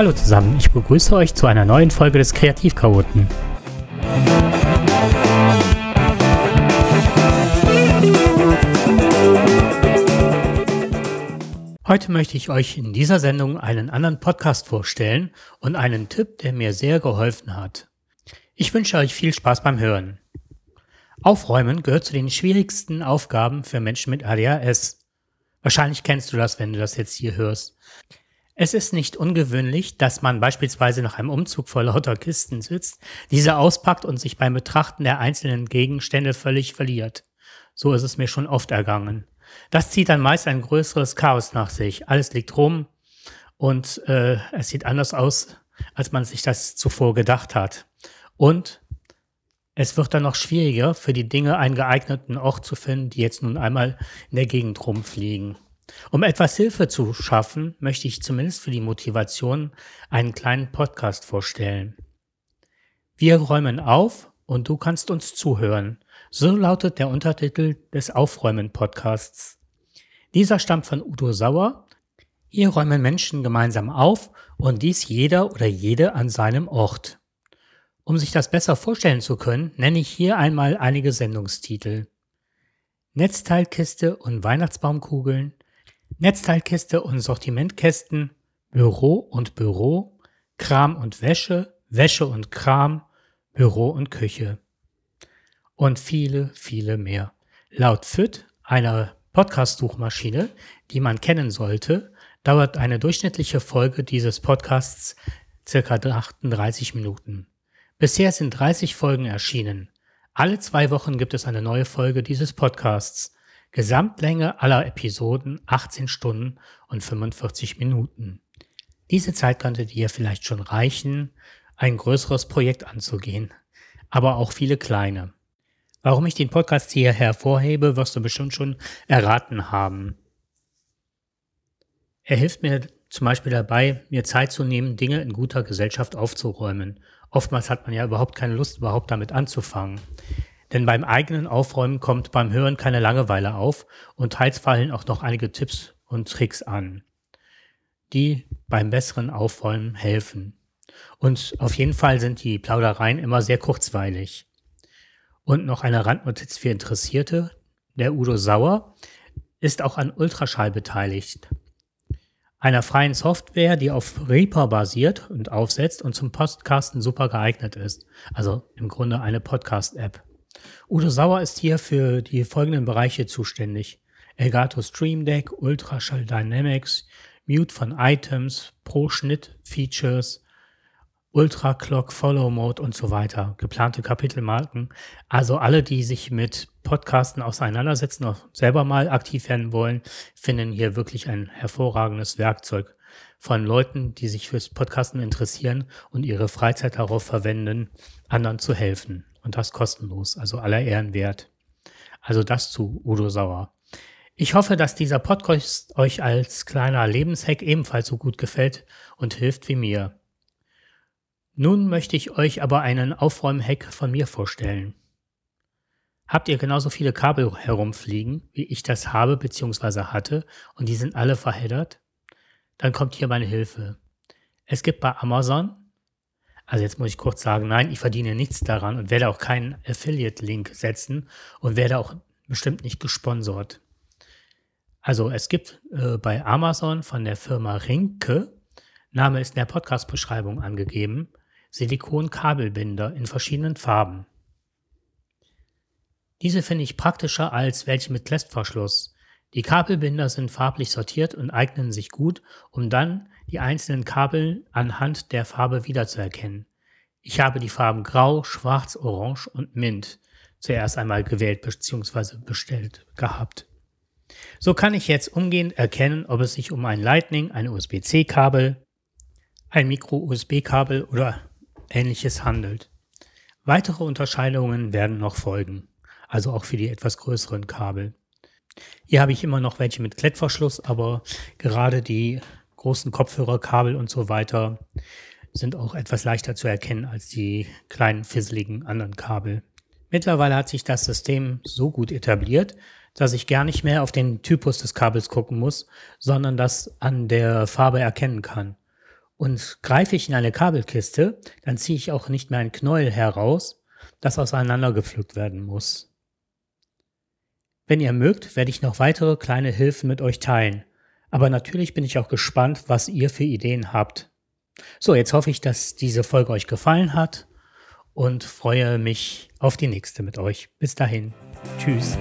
Hallo zusammen, ich begrüße euch zu einer neuen Folge des Kreativchaoten. Heute möchte ich euch in dieser Sendung einen anderen Podcast vorstellen und einen Tipp, der mir sehr geholfen hat. Ich wünsche euch viel Spaß beim Hören. Aufräumen gehört zu den schwierigsten Aufgaben für Menschen mit ADHS. Wahrscheinlich kennst du das, wenn du das jetzt hier hörst. Es ist nicht ungewöhnlich, dass man beispielsweise nach einem Umzug vor lauter Kisten sitzt, diese auspackt und sich beim Betrachten der einzelnen Gegenstände völlig verliert. So ist es mir schon oft ergangen. Das zieht dann meist ein größeres Chaos nach sich. Alles liegt rum und äh, es sieht anders aus, als man sich das zuvor gedacht hat. Und es wird dann noch schwieriger, für die Dinge einen geeigneten Ort zu finden, die jetzt nun einmal in der Gegend rumfliegen. Um etwas Hilfe zu schaffen, möchte ich zumindest für die Motivation einen kleinen Podcast vorstellen. Wir räumen auf und du kannst uns zuhören. So lautet der Untertitel des Aufräumen-Podcasts. Dieser stammt von Udo Sauer. Hier räumen Menschen gemeinsam auf und dies jeder oder jede an seinem Ort. Um sich das besser vorstellen zu können, nenne ich hier einmal einige Sendungstitel. Netzteilkiste und Weihnachtsbaumkugeln, Netzteilkiste und Sortimentkästen, Büro und Büro, Kram und Wäsche, Wäsche und Kram, Büro und Küche und viele, viele mehr. Laut FIT, einer Podcast-Suchmaschine, die man kennen sollte, dauert eine durchschnittliche Folge dieses Podcasts circa 38 Minuten. Bisher sind 30 Folgen erschienen. Alle zwei Wochen gibt es eine neue Folge dieses Podcasts. Gesamtlänge aller Episoden 18 Stunden und 45 Minuten. Diese Zeit könnte dir vielleicht schon reichen, ein größeres Projekt anzugehen, aber auch viele kleine. Warum ich den Podcast hier hervorhebe, wirst du bestimmt schon erraten haben. Er hilft mir zum Beispiel dabei, mir Zeit zu nehmen, Dinge in guter Gesellschaft aufzuräumen. Oftmals hat man ja überhaupt keine Lust, überhaupt damit anzufangen. Denn beim eigenen Aufräumen kommt beim Hören keine Langeweile auf und teils fallen auch noch einige Tipps und Tricks an, die beim besseren Aufräumen helfen. Und auf jeden Fall sind die Plaudereien immer sehr kurzweilig. Und noch eine Randnotiz für Interessierte. Der Udo Sauer ist auch an Ultraschall beteiligt. Einer freien Software, die auf Reaper basiert und aufsetzt und zum Podcasten super geeignet ist. Also im Grunde eine Podcast-App. Udo Sauer ist hier für die folgenden Bereiche zuständig. Elgato Stream Deck, Ultraschall Dynamics, Mute von Items, Pro Schnitt Features, Ultra Clock, Follow Mode und so weiter, geplante Kapitelmarken. Also alle, die sich mit Podcasten auseinandersetzen, auch selber mal aktiv werden wollen, finden hier wirklich ein hervorragendes Werkzeug von Leuten, die sich fürs Podcasten interessieren und ihre Freizeit darauf verwenden, anderen zu helfen. Und das kostenlos, also aller Ehren wert. Also das zu Udo Sauer. Ich hoffe, dass dieser Podcast euch als kleiner Lebenshack ebenfalls so gut gefällt und hilft wie mir. Nun möchte ich euch aber einen Aufräumhack von mir vorstellen. Habt ihr genauso viele Kabel herumfliegen, wie ich das habe bzw. hatte, und die sind alle verheddert? Dann kommt hier meine Hilfe. Es gibt bei Amazon, also jetzt muss ich kurz sagen, nein, ich verdiene nichts daran und werde auch keinen Affiliate-Link setzen und werde auch bestimmt nicht gesponsert. Also es gibt äh, bei Amazon von der Firma Rinke, Name ist in der Podcast-Beschreibung angegeben, Silikonkabelbinder in verschiedenen Farben. Diese finde ich praktischer als welche mit Klettverschluss. Die Kabelbinder sind farblich sortiert und eignen sich gut, um dann die einzelnen Kabel anhand der Farbe wiederzuerkennen. Ich habe die Farben Grau, Schwarz, Orange und Mint zuerst einmal gewählt bzw. bestellt gehabt. So kann ich jetzt umgehend erkennen, ob es sich um ein Lightning, ein USB-C-Kabel, ein Micro-USB-Kabel oder ähnliches handelt. Weitere Unterscheidungen werden noch folgen, also auch für die etwas größeren Kabel. Hier habe ich immer noch welche mit Klettverschluss, aber gerade die großen Kopfhörerkabel und so weiter sind auch etwas leichter zu erkennen als die kleinen fisseligen anderen Kabel. Mittlerweile hat sich das System so gut etabliert, dass ich gar nicht mehr auf den Typus des Kabels gucken muss, sondern das an der Farbe erkennen kann. Und greife ich in eine Kabelkiste, dann ziehe ich auch nicht mehr ein Knäuel heraus, das auseinandergepflückt werden muss. Wenn ihr mögt, werde ich noch weitere kleine Hilfen mit euch teilen. Aber natürlich bin ich auch gespannt, was ihr für Ideen habt. So, jetzt hoffe ich, dass diese Folge euch gefallen hat und freue mich auf die nächste mit euch. Bis dahin. Tschüss.